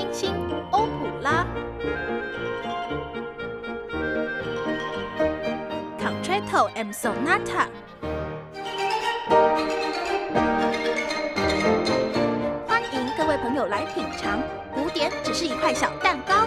星星欧普拉，Concerto and Sonata。欢迎各位朋友来品尝，古典只是一块小蛋糕。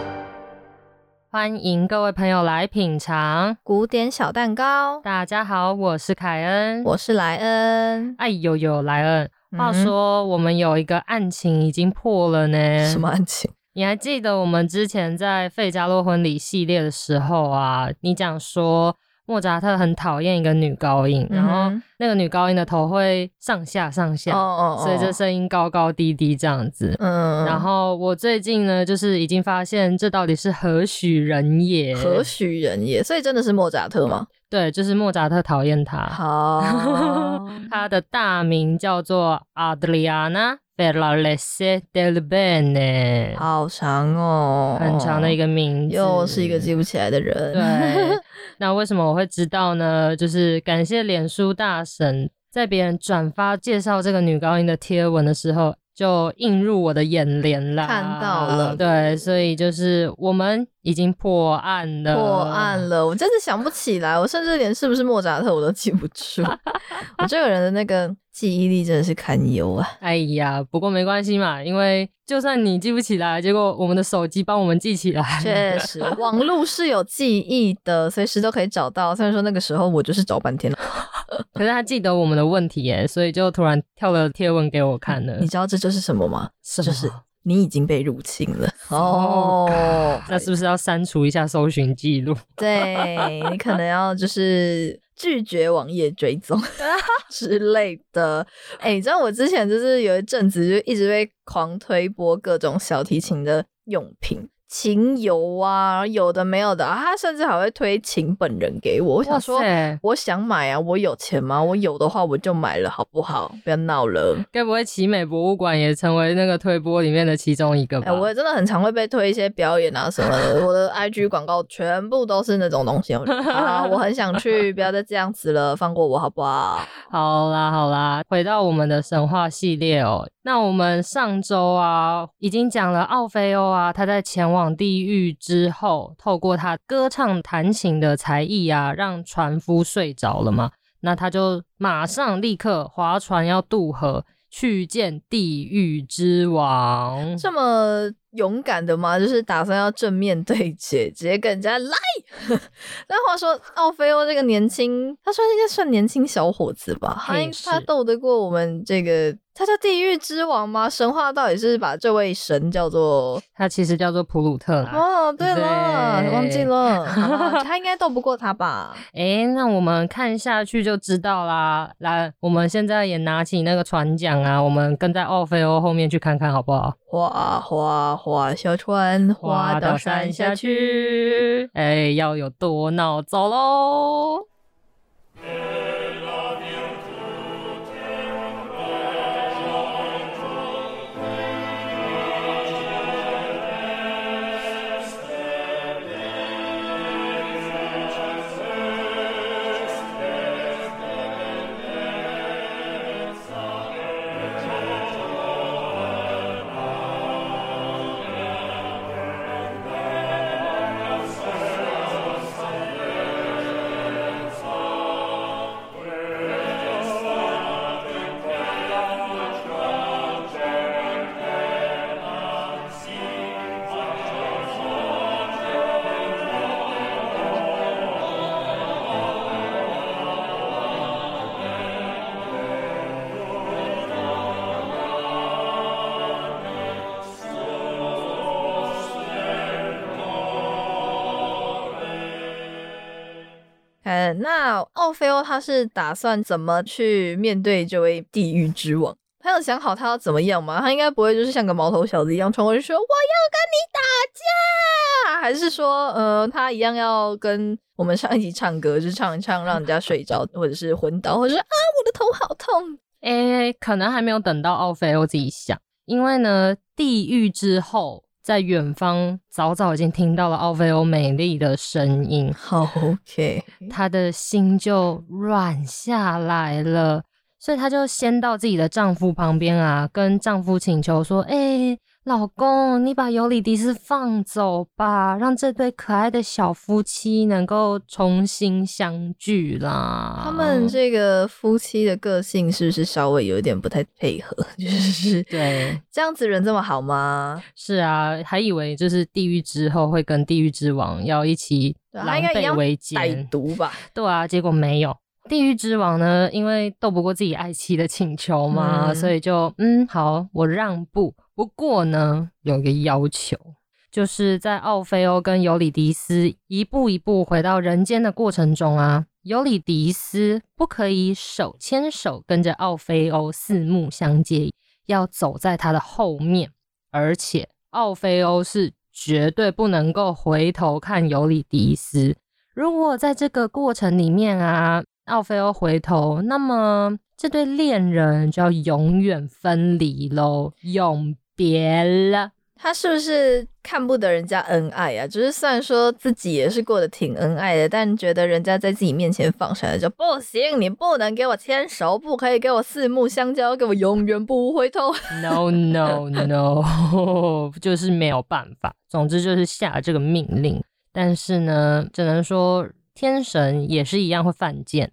欢迎各位朋友来品尝古典小蛋糕。大家好，我是凯恩，我是莱恩。哎呦呦，莱恩。话说，我们有一个案情已经破了呢。什么案情？你还记得我们之前在费加洛婚礼系列的时候啊？你讲说莫扎特很讨厌一个女高音，然后那个女高音的头会上下上下，所以这声音高高低低这样子。嗯。然后我最近呢，就是已经发现这到底是何许人也？何许人也？所以真的是莫扎特吗？对，就是莫扎特讨厌他。好，他的大名叫做 Adriana Ferrarese del Bene，好长哦，很长的一个名字，又是一个记不起来的人。对，那为什么我会知道呢？就是感谢脸书大神，在别人转发介绍这个女高音的贴文的时候。就映入我的眼帘了，看到了，对，所以就是我们已经破案了，破案了，我真的想不起来，我甚至连是不是莫扎特我都记不住，我这个人的那个。记忆力真的是堪忧啊！哎呀，不过没关系嘛，因为就算你记不起来，结果我们的手机帮我们记起来。确 实，网络是有记忆的，随时都可以找到。虽然说那个时候我就是找半天了，可是他记得我们的问题耶，所以就突然跳了贴文给我看了。你知道这就是什么吗？就是你已经被入侵了哦。那是不是要删除一下搜寻记录？对你可能要就是。拒绝网页追踪 之类的，哎，你知道我之前就是有一阵子就一直被狂推播各种小提琴的用品。琴游啊，有的没有的啊，他甚至还会推琴本人给我。我想说，我想买啊，我有钱吗？我有的话我就买了，好不好？不要闹了。该不会奇美博物馆也成为那个推播里面的其中一个吧？我也真的很常会被推一些表演啊什么的，我的 IG 广告全部都是那种东西。啊，我很想去，不要再这样子了，放过我好不好？好啦好啦，回到我们的神话系列哦。那我们上周啊，已经讲了奥菲欧啊，他在前往往地狱之后，透过他歌唱弹琴的才艺啊，让船夫睡着了嘛。那他就马上立刻划船要渡河去见地狱之王。这么。勇敢的吗？就是打算要正面对决，直接跟人家来。但话说，奥菲欧这个年轻，他算应该算年轻小伙子吧？他他斗得过我们这个？他叫地狱之王吗？神话到底是把这位神叫做他，其实叫做普鲁特。哦，对了，忘记了，他应该斗不过他吧？哎，那我们看下去就知道啦。来，我们现在也拿起那个船桨啊，我们跟在奥菲欧后面去看看好不好？哗哗划，小船划到山下去。哎，要有多闹，走喽！奥菲欧他是打算怎么去面对这位地狱之王？他有想好他要怎么样吗？他应该不会就是像个毛头小子一样冲过去说我要跟你打架，还是说呃他一样要跟我们上一集唱歌，就唱一唱让人家睡着，或者是昏倒，或者是啊我的头好痛？哎，可能还没有等到奥菲欧自己想，因为呢地狱之后。在远方，早早已经听到了奥菲欧美丽的声音。好，OK，他的心就软下来了，所以他就先到自己的丈夫旁边啊，跟丈夫请求说：“哎，老公，你把尤里迪斯放走吧，让这对可爱的小夫妻能够重新相聚啦。他们这个夫妻的个性是不是稍微有一点不太配合？就是对这样子人这么好吗？是啊，还以为就是地狱之后会跟地狱之王要一起狼狈为奸，歹毒吧？对啊，结果没有。地狱之王呢，因为斗不过自己爱妻的请求嘛，所以就嗯好，我让步。不过呢，有一个要求，就是在奥菲欧跟尤里迪斯一步一步回到人间的过程中啊，尤里迪斯不可以手牵手跟着奥菲欧四目相接，要走在他的后面，而且奥菲欧是绝对不能够回头看尤里迪斯。如果在这个过程里面啊，奥菲欧回头，那么这对恋人就要永远分离喽，永。别了，他是不是看不得人家恩爱啊？就是虽然说自己也是过得挺恩爱的，但觉得人家在自己面前放闪了就不行。你不能给我牵手，不可以给我四目相交，给我永远不回头。No no no，就是没有办法。总之就是下这个命令，但是呢，只能说天神也是一样会犯贱。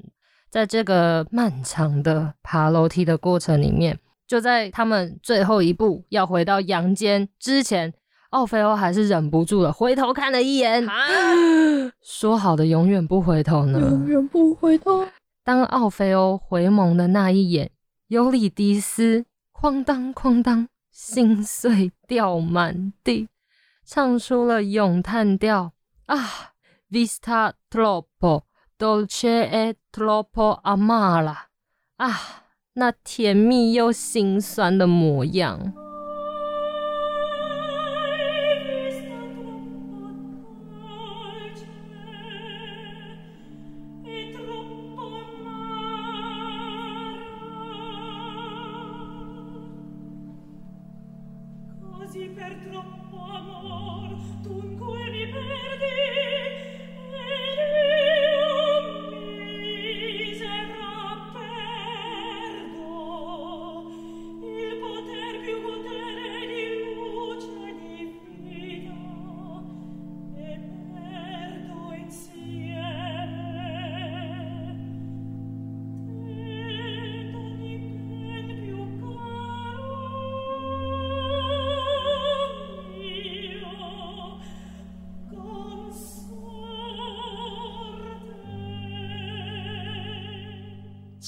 在这个漫长的爬楼梯的过程里面。就在他们最后一步要回到阳间之前，奥菲欧还是忍不住了，回头看了一眼。说好的永远不回头呢？永远不回头。当奥菲欧回眸的那一眼，尤里迪斯哐当哐当，心碎掉满地，唱出了咏叹调啊，Vista troppo dolce e troppo amara 啊。那甜蜜又心酸的模样。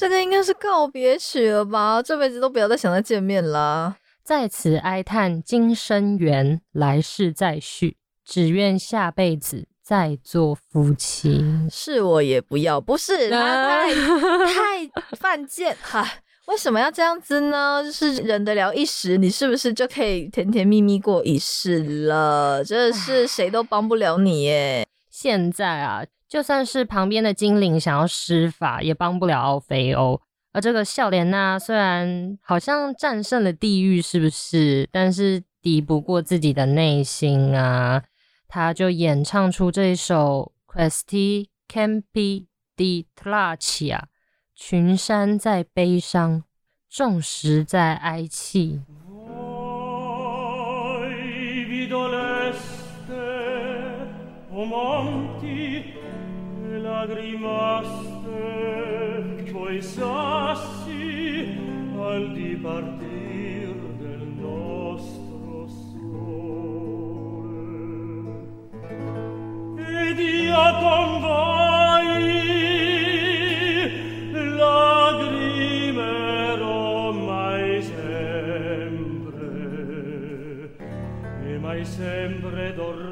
这个应该是告别曲了吧？这辈子都不要再想再见面了。在此哀叹今生缘，来世再续，只愿下辈子再做夫妻。是我也不要，不是他 太太犯贱哈？为什么要这样子呢？就是忍得了一时，你是不是就可以甜甜蜜蜜过一世了？真的是谁都帮不了你耶！现在啊。就算是旁边的精灵想要施法，也帮不了奥菲欧。而这个笑莲娜虽然好像战胜了地狱，是不是？但是敌不过自己的内心啊，他就演唱出这一首《Questi Campi di Traccia》，群山在悲伤，众石在哀泣。o monti e lagrimaste voi sassi al dipartir del nostro sole. Ed io con voi lagrimerò mai sempre e mai sempre dorrò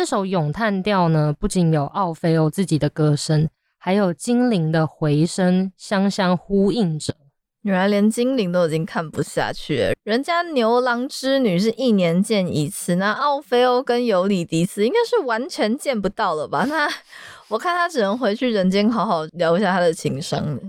这首咏叹调呢，不仅有奥菲欧自己的歌声，还有精灵的回声，相相呼应着。原来连精灵都已经看不下去了，人家牛郎织女是一年见一次，那奥菲欧跟尤里迪斯应该是完全见不到了吧？那我看他只能回去人间好好聊一下他的情伤了。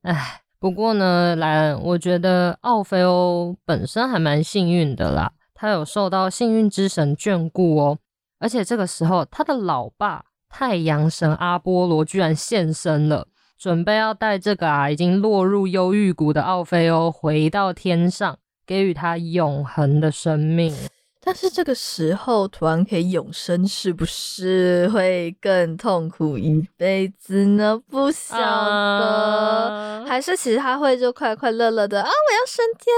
唉，不过呢，莱恩，我觉得奥菲欧本身还蛮幸运的啦，他有受到幸运之神眷顾哦，而且这个时候他的老爸太阳神阿波罗居然现身了。准备要带这个啊，已经落入忧郁谷的奥菲欧回到天上，给予他永恒的生命。但是这个时候突然可以永生，是不是会更痛苦一辈子呢？不晓得，啊还是其实他会就快快乐乐的啊，我要升天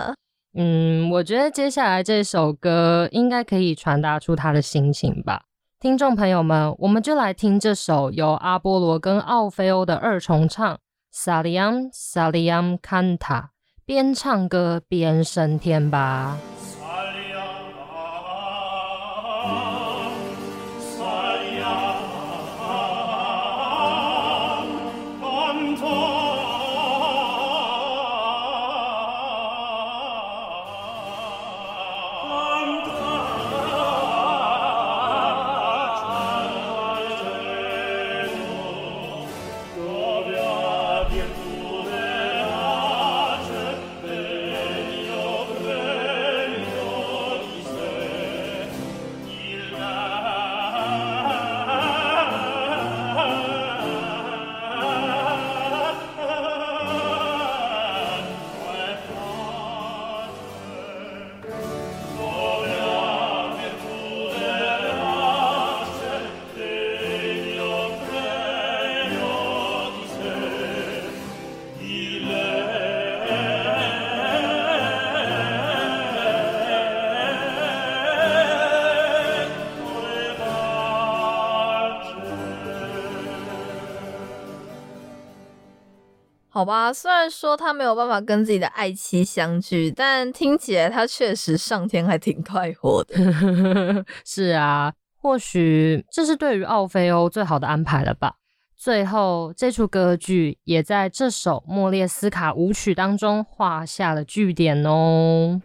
了。嗯，我觉得接下来这首歌应该可以传达出他的心情吧。听众朋友们，我们就来听这首由阿波罗跟奥菲欧的二重唱《Saliam Saliam Canta》，边唱歌边升天吧。好吧，虽然说他没有办法跟自己的爱妻相聚，但听起来他确实上天还挺快活的。是啊，或许这是对于奥菲欧最好的安排了吧。最后，这出歌剧也在这首莫列斯卡舞曲当中画下了句点哦。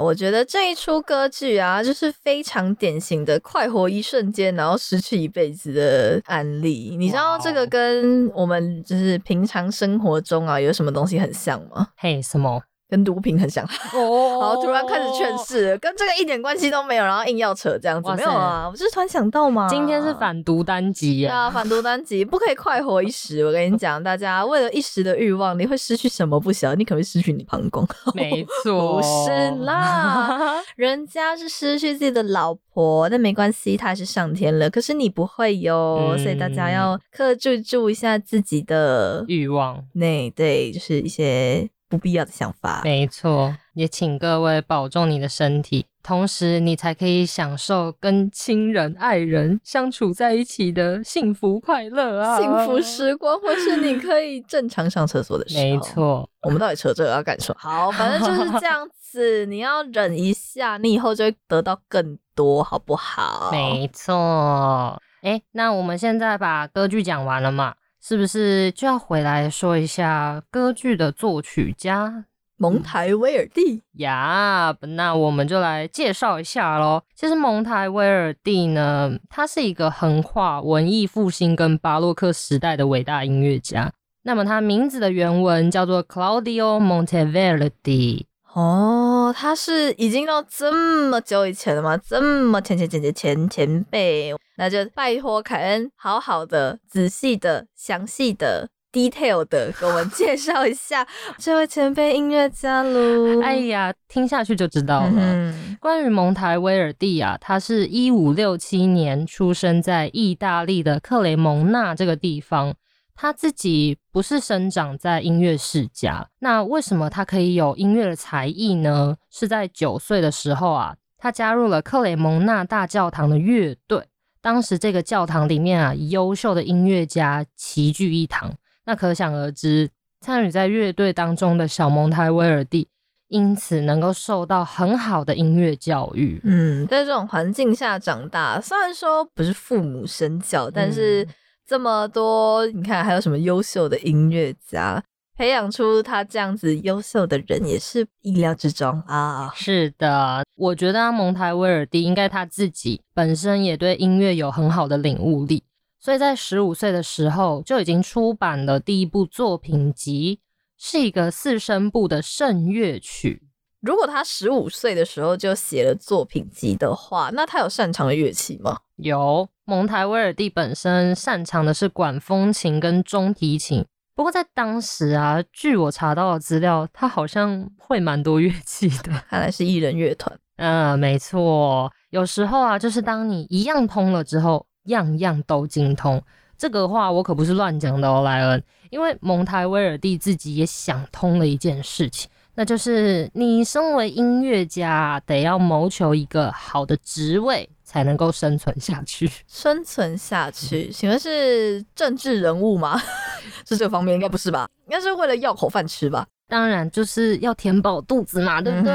我觉得这一出歌剧啊，就是非常典型的快活一瞬间，然后失去一辈子的案例。你知道这个跟我们就是平常生活中啊有什么东西很像吗？嘿，什么？跟毒品很像。哦 然后突然开始劝世，跟这个一点关系都没有，然后硬要扯这样子，没有啊，我就是突然想到嘛。今天是反毒单集耶。对啊，反毒单集不可以快活一时。我跟你讲，大家为了一时的欲望，你会失去什么不晓得？你可能会失去你膀胱。没 错，不是啦，人家是失去自己的老婆，但没关系，他还是上天了。可是你不会哟，嗯所以大家要克制住一下自己的欲望，那对，就是一些不必要的想法。没错。也请各位保重你的身体，同时你才可以享受跟亲人、爱人相处在一起的幸福快乐啊！幸福时光，或是你可以正常上厕所的时候。没，错，我们到底扯这个要干什么？好，反正就是这样子，你要忍一下，你以后就会得到更多，好不好？没错。哎，那我们现在把歌剧讲完了嘛？是不是就要回来说一下歌剧的作曲家蒙台威尔第，呀？那我们就来介绍一下喽。其实蒙台威尔第呢，他是一个横跨文艺复兴跟巴洛克时代的伟大音乐家。那么他名字的原文叫做 Claudio Monteverdi。哦，他是已经到这么久以前了吗？这么前前前前前前辈，那就拜托凯恩好好的、仔细的、详细的、detail 的给我们介绍一下 这位前辈音乐家喽。哎呀，听下去就知道了。嗯关于蒙台威尔第啊，他是一五六七年出生在意大利的克雷蒙纳这个地方。他自己不是生长在音乐世家，那为什么他可以有音乐的才艺呢？是在九岁的时候啊，他加入了克雷蒙纳大教堂的乐队。当时这个教堂里面啊，优秀的音乐家齐聚一堂，那可想而知，参与在乐队当中的小蒙台威尔第，因此能够受到很好的音乐教育。嗯，在这种环境下长大，虽然说不是父母身教，但是这么多，你看还有什么优秀的音乐家，培养出他这样子优秀的人，也是意料之中啊。是的，我觉得啊蒙台威尔第应该他自己本身也对音乐有很好的领悟力，所以在十五岁的时候就已经出版了第一部作品集，是一个四声部的圣乐曲。如果他十五岁的时候就写了作品集的话，那他有擅长的乐器吗？有蒙台威尔第本身擅长的是管风琴跟中提琴，不过在当时啊，据我查到的资料，他好像会蛮多乐器的。看来是艺人乐团。嗯，没错，有时候啊，就是当你一样通了之后，样样都精通。这个话我可不是乱讲的哦，莱恩，因为蒙台威尔第自己也想通了一件事情，那就是你身为音乐家，得要谋求一个好的职位，才能够生存下去。生存下去，请问是政治人物吗？是这个方面应该不是吧？应该是为了要口饭吃吧？当然就是要填饱肚子嘛，对不对？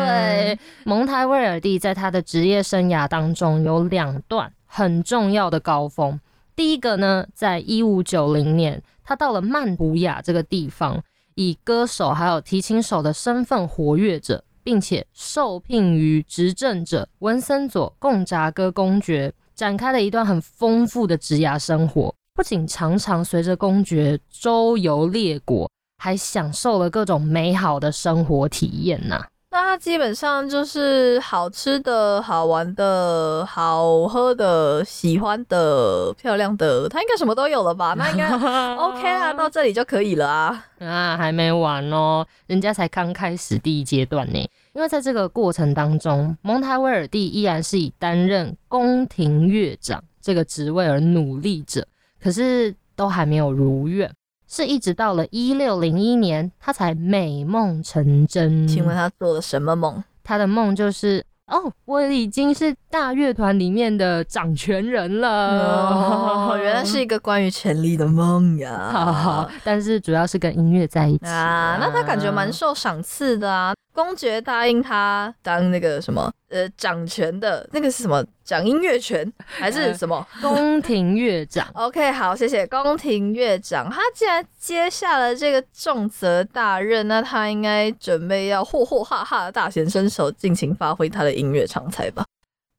嗯蒙台威尔第在他的职业生涯当中有两段很重要的高峰。第一个呢，在一五九零年，他到了曼图亚这个地方，以歌手还有提琴手的身份活跃着，并且受聘于执政者文森佐贡扎哥公爵，展开了一段很丰富的职涯生活。不仅常常随着公爵周游列国，还享受了各种美好的生活体验呐、那他基本上就是好吃的、好玩的、好喝的、喜欢的、漂亮的，他应该什么都有了吧？那应该 OK 啊，到这里就可以了啊。啊，还没完哦，人家才刚开始第一阶段呢。因为在这个过程当中，蒙台威尔第依然是以担任宫廷乐长这个职位而努力着，可是都还没有如愿，是一直到了一六零一年，他才美梦成真。请问他做了什么梦？他的梦就是哦，我已经是大乐团里面的掌权人了。哦，原来是一个关于权力的梦呀。好好，但是主要是跟音乐在一起啊，那他感觉蛮受赏赐的啊。公爵答应他当那个什么呃掌权的那个是什么掌音乐权还是什么？宫廷乐长。OK，好，谢谢宫廷乐长。他既然接下了这个重责大任，那他应该准备要霍霍哈哈的大显身手，尽情发挥他的音乐长才吧？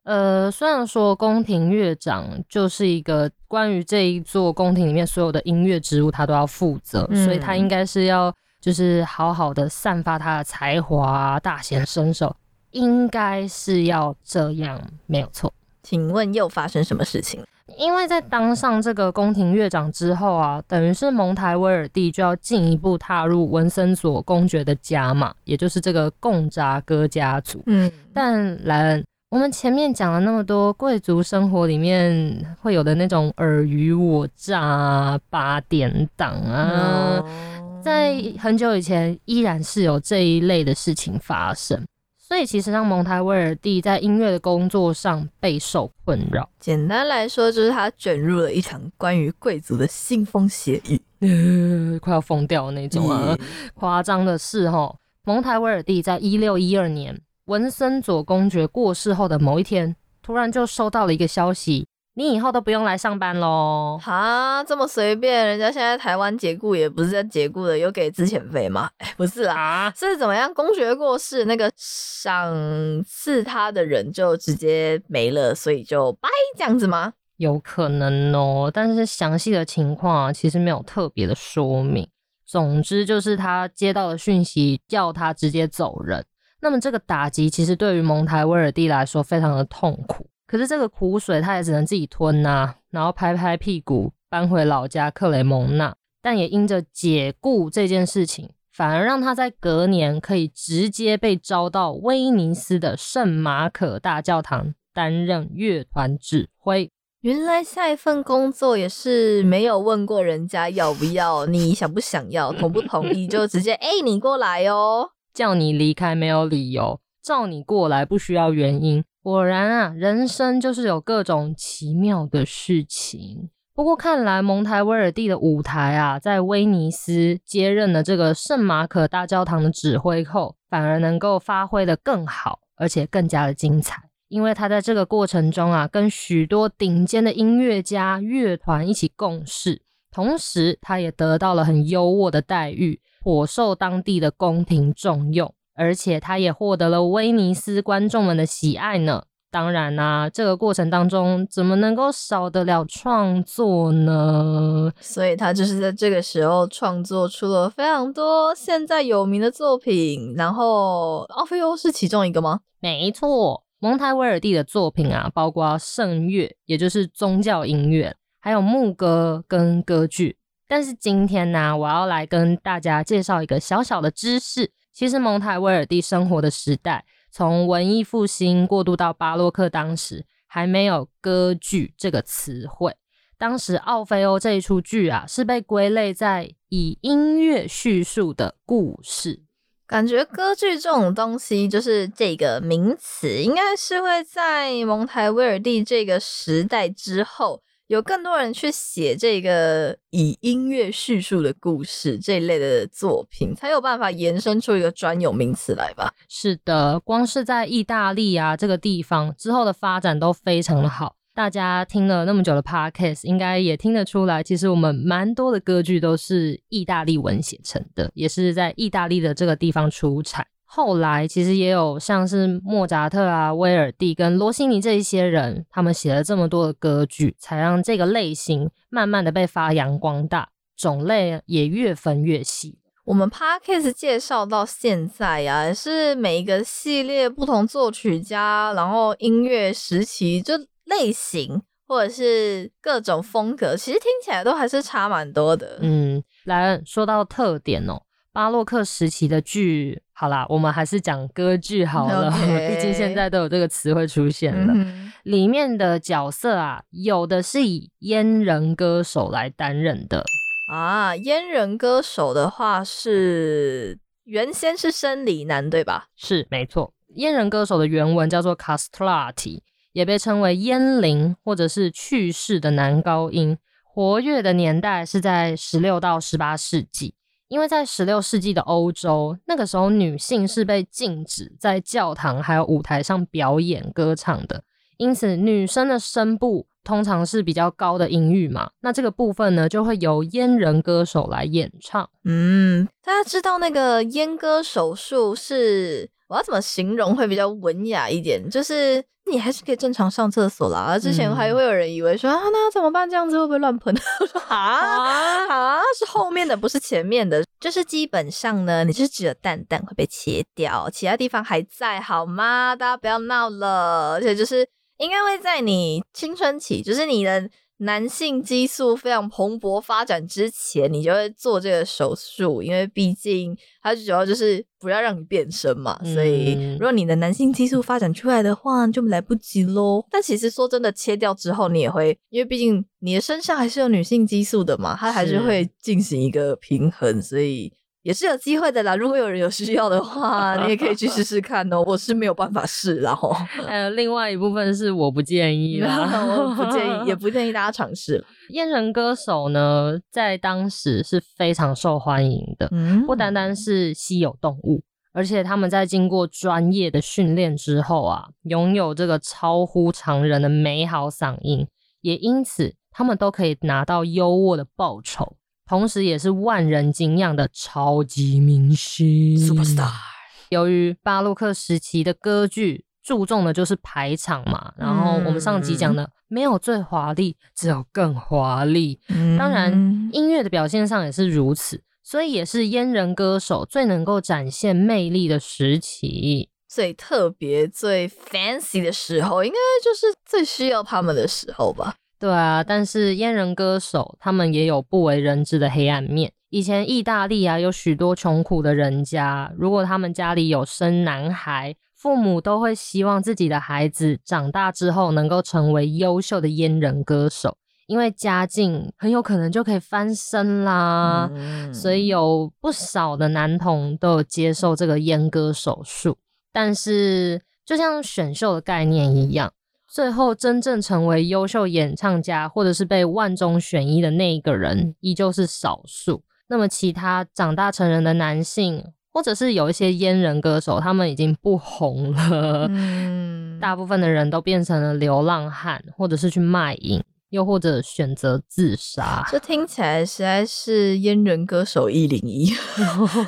呃，虽然说宫廷乐长就是一个关于这一座宫廷里面所有的音乐职务，他都要负责，嗯所以他应该是要就是好好的散发他的才华啊，大显身手，应该是要这样，没有错。请问又发生什么事情？因为在当上这个宫廷乐长之后啊，等于是蒙台威尔第就要进一步踏入文森佐公爵的家嘛，也就是这个贡扎哥家族。嗯，但莱恩，我们前面讲了那么多贵族生活里面会有的那种尔虞我诈啊、八点档啊，哦在很久以前依然是有这一类的事情发生。所以其实让蒙台威尔第在音乐的工作上备受困扰。简单来说，就是他卷入了一场关于贵族的腥风血雨。呃，快要疯掉的那种啊！嗯夸张的是哈，蒙台威尔第在一六一二年文森佐公爵过世后的某一天，突然就收到了一个消息：你以后都不用来上班喽。哈，这么随便？人家现在台湾解雇也不是在解雇的，有给资遣费吗？哎，不是啦，啊，是怎么样？公爵过世，那个赏赐他的人就直接没了，所以就拜这样子吗？有可能哦，但是详细的情况啊，其实没有特别的说明。总之就是他接到的讯息，叫他直接走人。那么这个打击其实对于蒙台威尔蒂来说非常的痛苦，可是这个苦水他也只能自己吞呐、然后拍拍屁股搬回老家克雷蒙纳。但也因着解雇这件事情，反而让他在隔年可以直接被招到威尼斯的圣马可大教堂担任乐团指挥。原来下一份工作也是没有问过人家要不要，你想不想要，同不同意，就直接哎、你过来哦。叫你离开没有理由，召你过来不需要原因。果然啊，人生就是有各种奇妙的事情。不过看来蒙台威尔第的舞台啊，在威尼斯接任了这个圣马可大教堂的指挥后，反而能够发挥的更好，而且更加的精彩。因为他在这个过程中啊，跟许多顶尖的音乐家、乐团一起共事，同时他也得到了很优渥的待遇，颇受当地的宫廷重用，而且他也获得了威尼斯观众们的喜爱呢。当然啦、这个过程当中怎么能够少得了创作呢？所以他就是在这个时候创作出了非常多现在有名的作品，然后奥菲欧是其中一个吗？没错，蒙台威尔第的作品啊，包括圣乐，也就是宗教音乐，还有牧歌跟歌剧。但是今天呢，我要来跟大家介绍一个小小的知识。其实蒙台威尔第生活的时代，从文艺复兴过渡到巴洛克，当时还没有歌剧这个词汇。当时《奥菲欧》这一出剧啊，是被归类在以音乐叙述的故事。感觉歌剧这种东西，就是这个名词，应该是会在蒙台威尔第这个时代之后，有更多人去写这个以音乐叙述的故事这一类的作品，才有办法延伸出一个专有名词来吧。是的，光是在意大利啊这个地方之后的发展都非常的好。大家听了那么久的 podcast，应该也听得出来，其实我们蛮多的歌剧都是意大利文写成的，也是在意大利的这个地方出产。后来其实也有像是莫扎特啊、威尔第跟罗西尼这一些人，他们写了这么多的歌剧，才让这个类型慢慢的被发扬光大，种类也越分越细。我们 podcast 介绍到现在呀、是每一个系列不同作曲家，然后音乐时期就类型或者是各种风格，其实听起来都还是差蛮多的。嗯，莱恩说到特点哦，巴洛克时期的剧，好啦，我们还是讲歌剧好了 毕竟现在都有这个词汇出现了。嗯里面的角色啊，有的是以阉人歌手来担任的，啊，阉人歌手的话是原先是生理男对吧？是没错。阉人歌手的原文叫做 castrati，也被称为阉灵或者是去世的男高音。活跃的年代是在十六到十八世纪，因为在十六世纪的欧洲，那个时候女性是被禁止在教堂还有舞台上表演歌唱的，因此女生的声部通常是比较高的音域嘛，那这个部分呢就会由阉人歌手来演唱。嗯，大家知道那个阉割手术是我要怎么形容会比较文雅一点？就是你还是可以正常上厕所啦。之前嗯还会有人以为说、啊，那怎么办？这样子会不会乱喷？我说啊啊，是后面的，不是前面的。就是基本上呢，你就是只有蛋蛋会被切掉，其他地方还在，好吗？大家不要闹了。而且就是应该会在你青春期，就是你的男性激素非常蓬勃发展之前，你就会做这个手术，因为毕竟它主要就是不要让你变身嘛。所以嗯如果你的男性激素发展出来的话，就来不及喽。但其实说真的，切掉之后你也会，因为毕竟你的身上还是有女性激素的嘛，它还是是会进行一个平衡，所以。也是有机会的啦。如果有人有需要的话，你也可以去试试看哦。我是没有办法试啦吼，还有另外一部分是我不建议啦，我不建议，也 不建议大家尝试。燕人歌手呢，在当时是非常受欢迎的，嗯不单单是稀有动物，而且他们在经过专业的训练之后啊，拥有这个超乎常人的美好嗓音，也因此他们都可以拿到优渥的报酬，同时也是万人敬仰的超级明星 superstar，由于巴洛克时期的歌剧注重的就是排场嘛，然后我们上集讲的没有最华丽，只有更华丽。当然，嗯音乐的表现上也是如此，所以也是阉人歌手最能够展现魅力的时期。最特别、最 fancy 的时候，应该就是最需要他们的时候吧。对啊，但是阉人歌手他们也有不为人知的黑暗面。以前意大利啊，有许多穷苦的人家，如果他们家里有生男孩，父母都会希望自己的孩子长大之后能够成为优秀的阉人歌手，因为家境很有可能就可以翻身啦。嗯所以有不少的男童都有接受这个阉割手术，但是就像选秀的概念一样，最后真正成为优秀演唱家或者是被万中选一的那一个人，依旧是少数。那么其他长大成人的男性，或者是有一些阉人歌手，他们已经不红了，嗯 大部分的人都变成了流浪汉，或者是去卖淫，又或者选择自杀。这听起来实在是阉人歌手一零一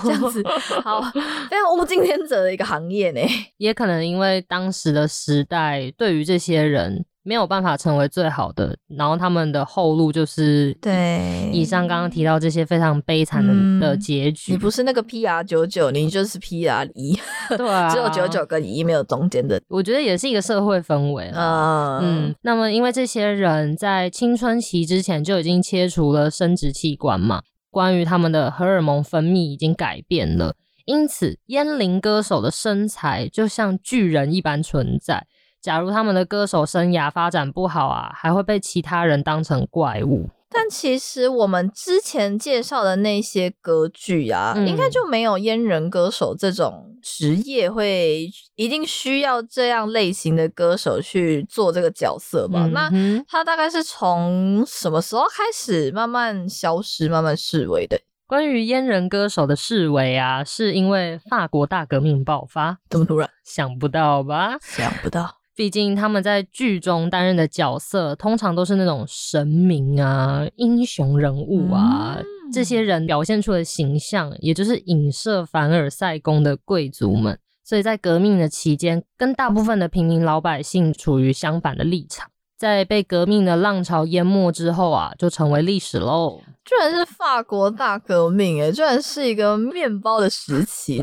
这样子，好，非常物竞天择的一个行业呢。也可能因为当时的时代，对于这些人没有办法成为最好的，然后他们的后路就是对以上刚刚提到这些非常悲惨的、嗯的结局。你不是那个 PR 九九，你就是 PR 一，对啊，只有九九，跟一，没有中间的。我觉得也是一个社会氛围啊。嗯嗯，那么因为这些人在青春期之前就已经切除了生殖器官嘛，关于他们的荷尔蒙分泌已经改变了，因此烟龄歌手的身材就像巨人一般存在。假如他们的歌手生涯发展不好啊，还会被其他人当成怪物。但其实我们之前介绍的那些歌剧啊，嗯应该就没有阉人歌手这种职业会一定需要这样类型的歌手去做这个角色吧？那他大概是从什么时候开始慢慢消失、慢慢式微的？关于阉人歌手的示威啊，是因为法国大革命爆发，这么突然？想不到吧？想不到。毕竟他们在剧中担任的角色，通常都是那种神明啊、英雄人物啊，嗯这些人表现出的形象，也就是影射凡尔赛宫的贵族们。所以在革命的期间，跟大部分的平民老百姓处于相反的立场。在被革命的浪潮淹没之后啊，就成为历史喽。居然是法国大革命，诶，居然是一个面包的时期，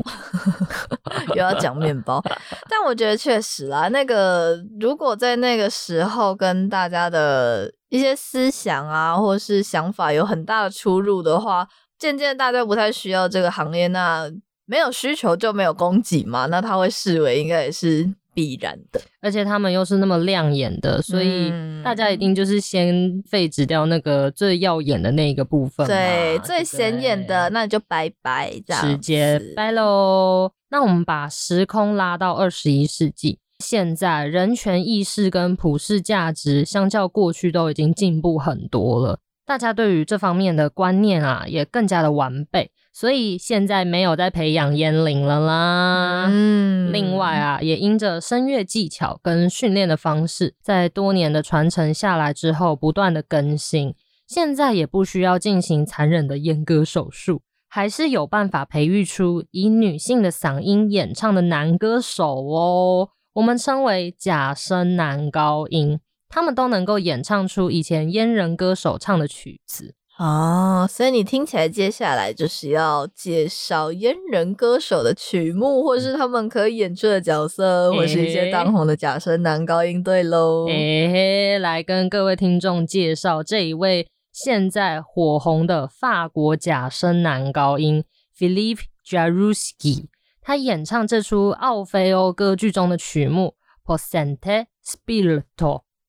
又要讲面包，但我觉得确实啦，那个如果在那个时候跟大家的一些思想啊，或是想法有很大的出入的话，渐渐大家不太需要这个行业，那没有需求就没有供给嘛，那他会视为应该也是必然的。而且他们又是那么亮眼的，所以嗯。大家一定就是先废止掉那个最耀眼的那一个部分，对，最显眼的那你就拜拜，这样直接拜喽。那我们把时空拉到二十一世纪，现在人权意识跟普世价值相较过去都已经进步很多了，大家对于这方面的观念啊也更加的完备，所以现在没有在培养阉灵了啦。嗯另外啊，也因着声乐技巧跟训练的方式，在多年的传承下来之后，不断的更新，现在也不需要进行残忍的阉割手术，还是有办法培育出以女性的嗓音演唱的男歌手哦。我们称为假声男高音，他们都能够演唱出以前阉人歌手唱的曲子。哦，所以你听起来接下来就是要介绍阉人歌手的曲目，或是他们可以演出的角色，或是一些诶当红的假声男高音队喽。诶、来跟各位听众介绍这一位现在火红的法国假声男高音 Philippe Jaruski，他演唱这出奥菲欧歌剧中的曲目《Possente Spirito》，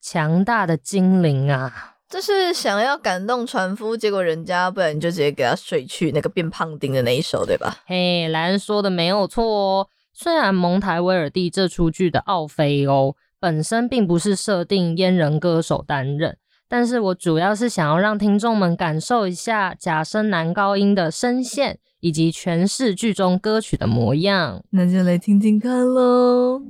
强大的精灵啊！这就是想要感动船夫，结果人家不然你就直接给他睡去那个变胖丁的那一首，对吧？嘿，莱恩说的没有错哦。虽然蒙台威尔第这出剧的奥菲欧本身并不是设定阉人歌手担任，但是我主要是想要让听众们感受一下假声男高音的声线，以及诠释剧中歌曲的模样。那就来听听看喽。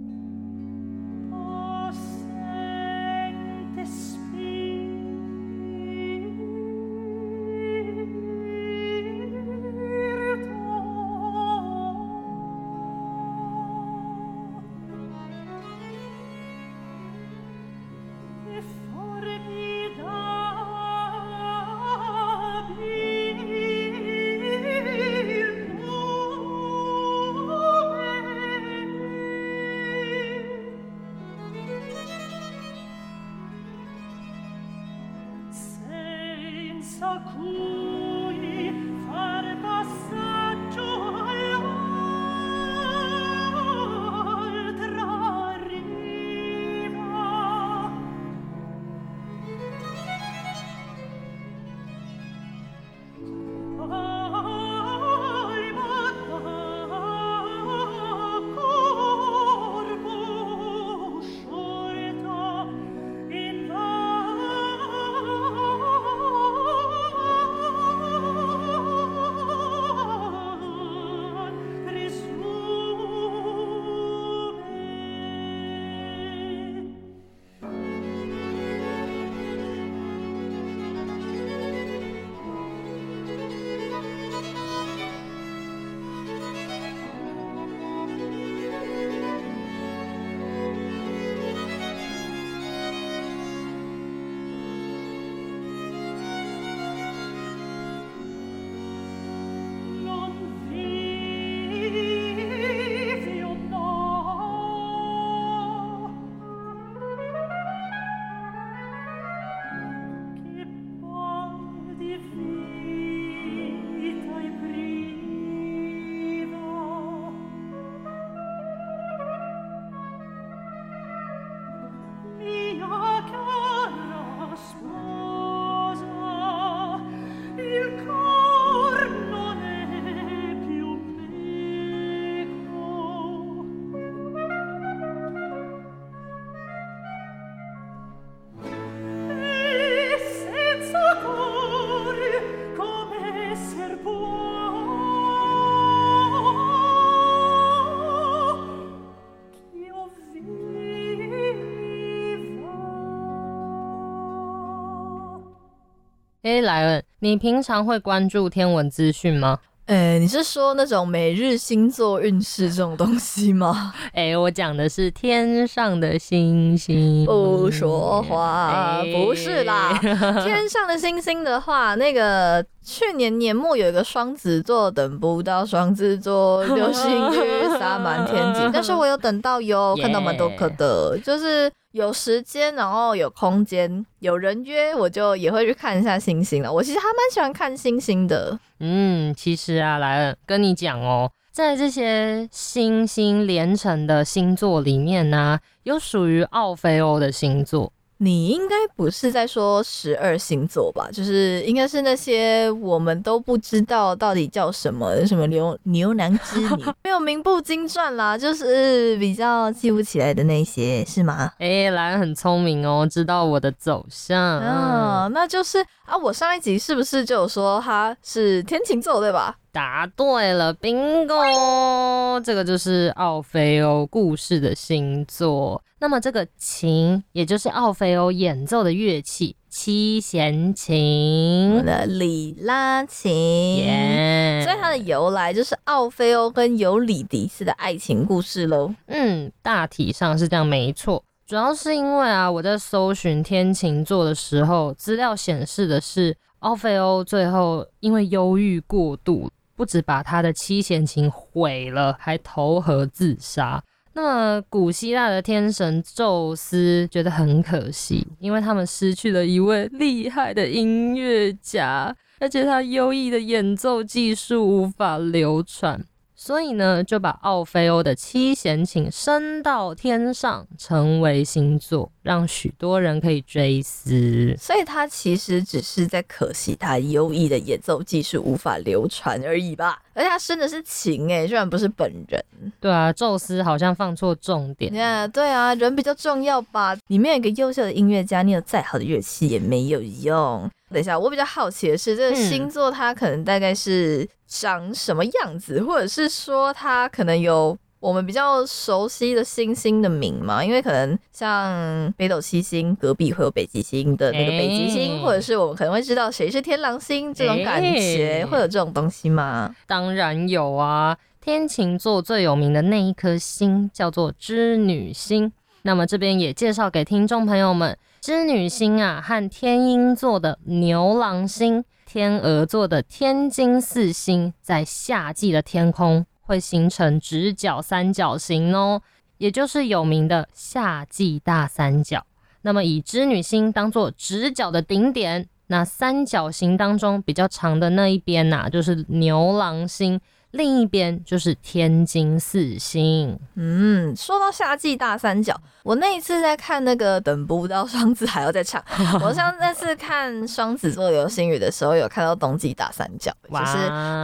诶，莱恩，你平常会关注天文资讯吗？哎，你是说那种每日星座运势这种东西吗？诶，我讲的是天上的星星。不说话，哎不是啦。天上的星星的话，那个去年年末有一个双子座等不到双子座，流星雨洒满天际，但是我有等到哟看到蛮多颗的，就是有时间，然后有空间，有人约，我就也会去看一下星星了。我其实还蛮喜欢看星星的。嗯，其实啊，莱恩跟你讲哦，在这些星星连成的星座里面呢、有属于奥菲欧的星座。你应该不是在说十二星座吧？就是应该是那些我们都不知道到底叫什么什么牛牛郎织女，没有名不经传啦，就是比较记不起来的那些，是吗？诶，莱恩很聪明哦，知道我的走向。啊，那就是啊，我上一集是不是就有说他是天琴座对吧？答对了，bingo！这个就是奥菲欧故事的星座。那么这个琴，也就是奥菲欧演奏的乐器七弦琴。的里拉琴。耶所以它的由来就是奥菲欧跟尤里迪斯的爱情故事喽。嗯，大体上是这样，没错。主要是因为啊，我在搜寻天琴座的时候，资料显示的是奥菲欧最后因为忧郁过度，不止把他的七弦琴毁了，还投河自杀。那么古希腊的天神宙斯觉得很可惜，因为他们失去了一位厉害的音乐家，而且他优异的演奏技术无法流传。所以呢，就把奥菲欧的七弦琴升到天上，成为星座，让许多人可以追思。所以他其实只是在可惜他优异的演奏技术无法流传而已吧。而且他升的是琴哎，居然不是本人。对啊，宙斯好像放错重点。对啊，人比较重要吧。里面有一个优秀的音乐家，你有再好的乐器也没有用。等一下，我比较好奇的是，这个嗯星座它可能大概是长什么样子，或者是说它可能有我们比较熟悉的星星的名吗？因为可能像北斗七星隔壁会有北极星的那个北极星，哎或者是我们可能会知道谁是天狼星这种感觉，哎会有这种东西吗？当然有啊，天琴座最有名的那一颗星叫做织女星。那么这边也介绍给听众朋友们，织女星啊和天鹰座的牛郎星、天鹅座的天津四星，在夏季的天空会形成直角三角形哦，也就是有名的夏季大三角。那么以织女星当做直角的顶点，那三角形当中比较长的那一边呐、就是牛郎星，另一边就是天津四星。嗯，说到夏季大三角，我那一次在看那个等不到双子还要再唱，我上那次看双子座流星雨的时候，有看到冬季大三角，就是。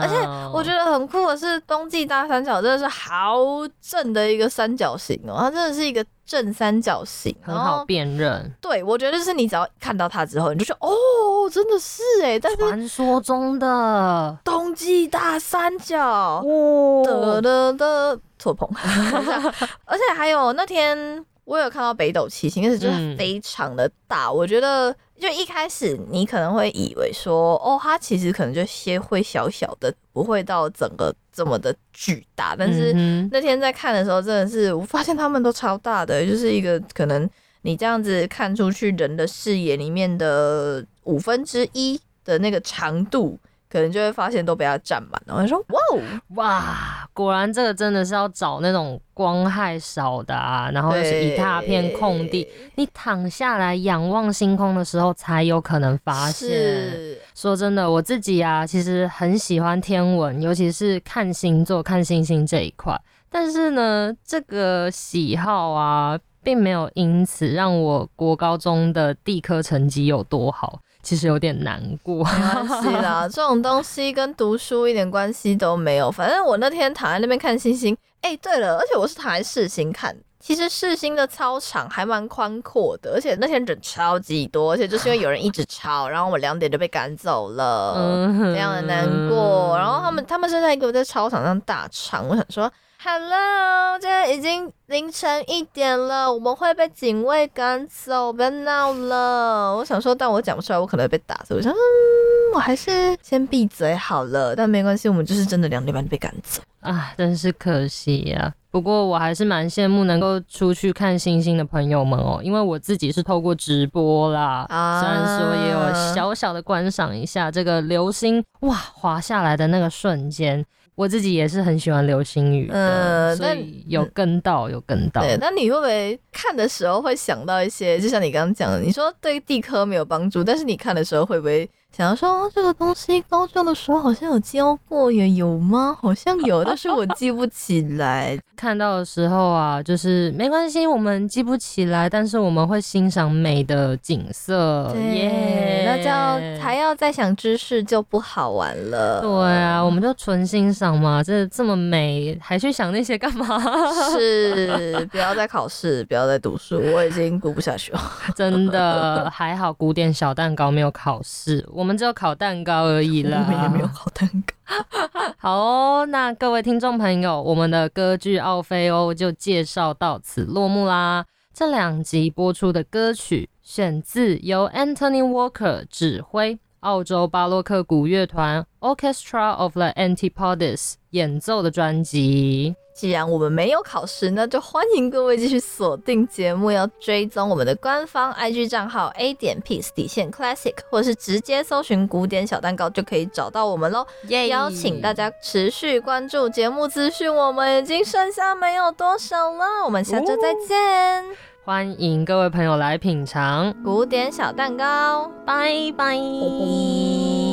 而且我觉得得很酷的是，冬季大三角真的是好正的一个三角形哦，它真的是一个正三角形，很好辨认，对我觉得就是你只要看到它之后，你就说哦，真的是哎，但是传说中的。冬季大三角，哦。的的的错碰，而且还有那天我有看到北斗七星，但是就是嗯。非常的大。我觉得就一开始你可能会以为说，哦，它其实可能就些会小小的，不会到整个这么的巨大。但是那天在看的时候，真的是我发现它们都超大的，就是一个可能你这样子看出去人的视野里面的五分之一的那个长度。可能就会发现都被它占满了。我就说，哇哦，哇，果然这个真的是要找那种光害少的啊，然后又是一大片空地，你躺下来仰望星空的时候才有可能发现。说真的，我自己啊，其实很喜欢天文，尤其是看星座、看星星这一块。但是呢，这个喜好啊，并没有因此让我国高中的地科成绩有多好，其实有点难过。没关系啦，这种东西跟读书一点关系都没有。反正我那天躺在那边看星星，哎、对了，而且我是躺在世新看。其实世新的操场还蛮宽阔的，而且那天人超级多，而且就是因为有人一直吵，然后我两点就被赶走了，嗯非常的难过。然后他们他们是在一个在操场上大唱，我想说，Hello，现在已经凌晨一点了，我们会被警卫赶走，不要闹了。我想说，但我讲不出来，我可能会被打，所以我想，嗯，我还是先闭嘴好了。但没关系，我们就是真的两点半就被赶走。啊，真是可惜呀、不过我还是蛮羡慕能够出去看星星的朋友们哦，因为我自己是透过直播啦，啊虽然说也有小小的观赏一下这个流星哇滑下来的那个瞬间，我自己也是很喜欢流星雨嗯但以有跟到，有跟到。对，那你会不会看的时候会想到一些，就像你刚刚讲的，你说对地科没有帮助，但是你看的时候会不会想要说、哦这个东西高中的时候好像有教过耶？有吗？好像有，但是我记不起来。看到的时候啊，就是没关系，我们记不起来，但是我们会欣赏美的景色，耶、那这样还要再想知识就不好玩了。对啊，我们就纯欣赏嘛，这这么美，还去想那些干嘛？是，不要再考试，不要再读书，我已经读不下去了。真的还好，古典小蛋糕没有考试，我们只有烤蛋糕而已我啦。们也没有烤蛋糕。好哦，那各位听众朋友，我们的歌剧《奥菲欧》就介绍到此落幕啦。这两集播出的歌曲选自由 Anthony Walker 指挥，澳洲巴洛克鼓乐团 Orchestra of the Antipodes 演奏的专辑。既然我们没有考试，那就欢迎各位继续锁定节目，要追踪我们的官方 IG 账号 A 点 Peace 底线 Classic，或是直接搜寻古典小蛋糕就可以找到我们喽。耶邀请大家持续关注节目资讯，我们已经剩下没有多少了，我们下周再见。欢迎各位朋友来品尝，古典小蛋糕。拜拜。拜拜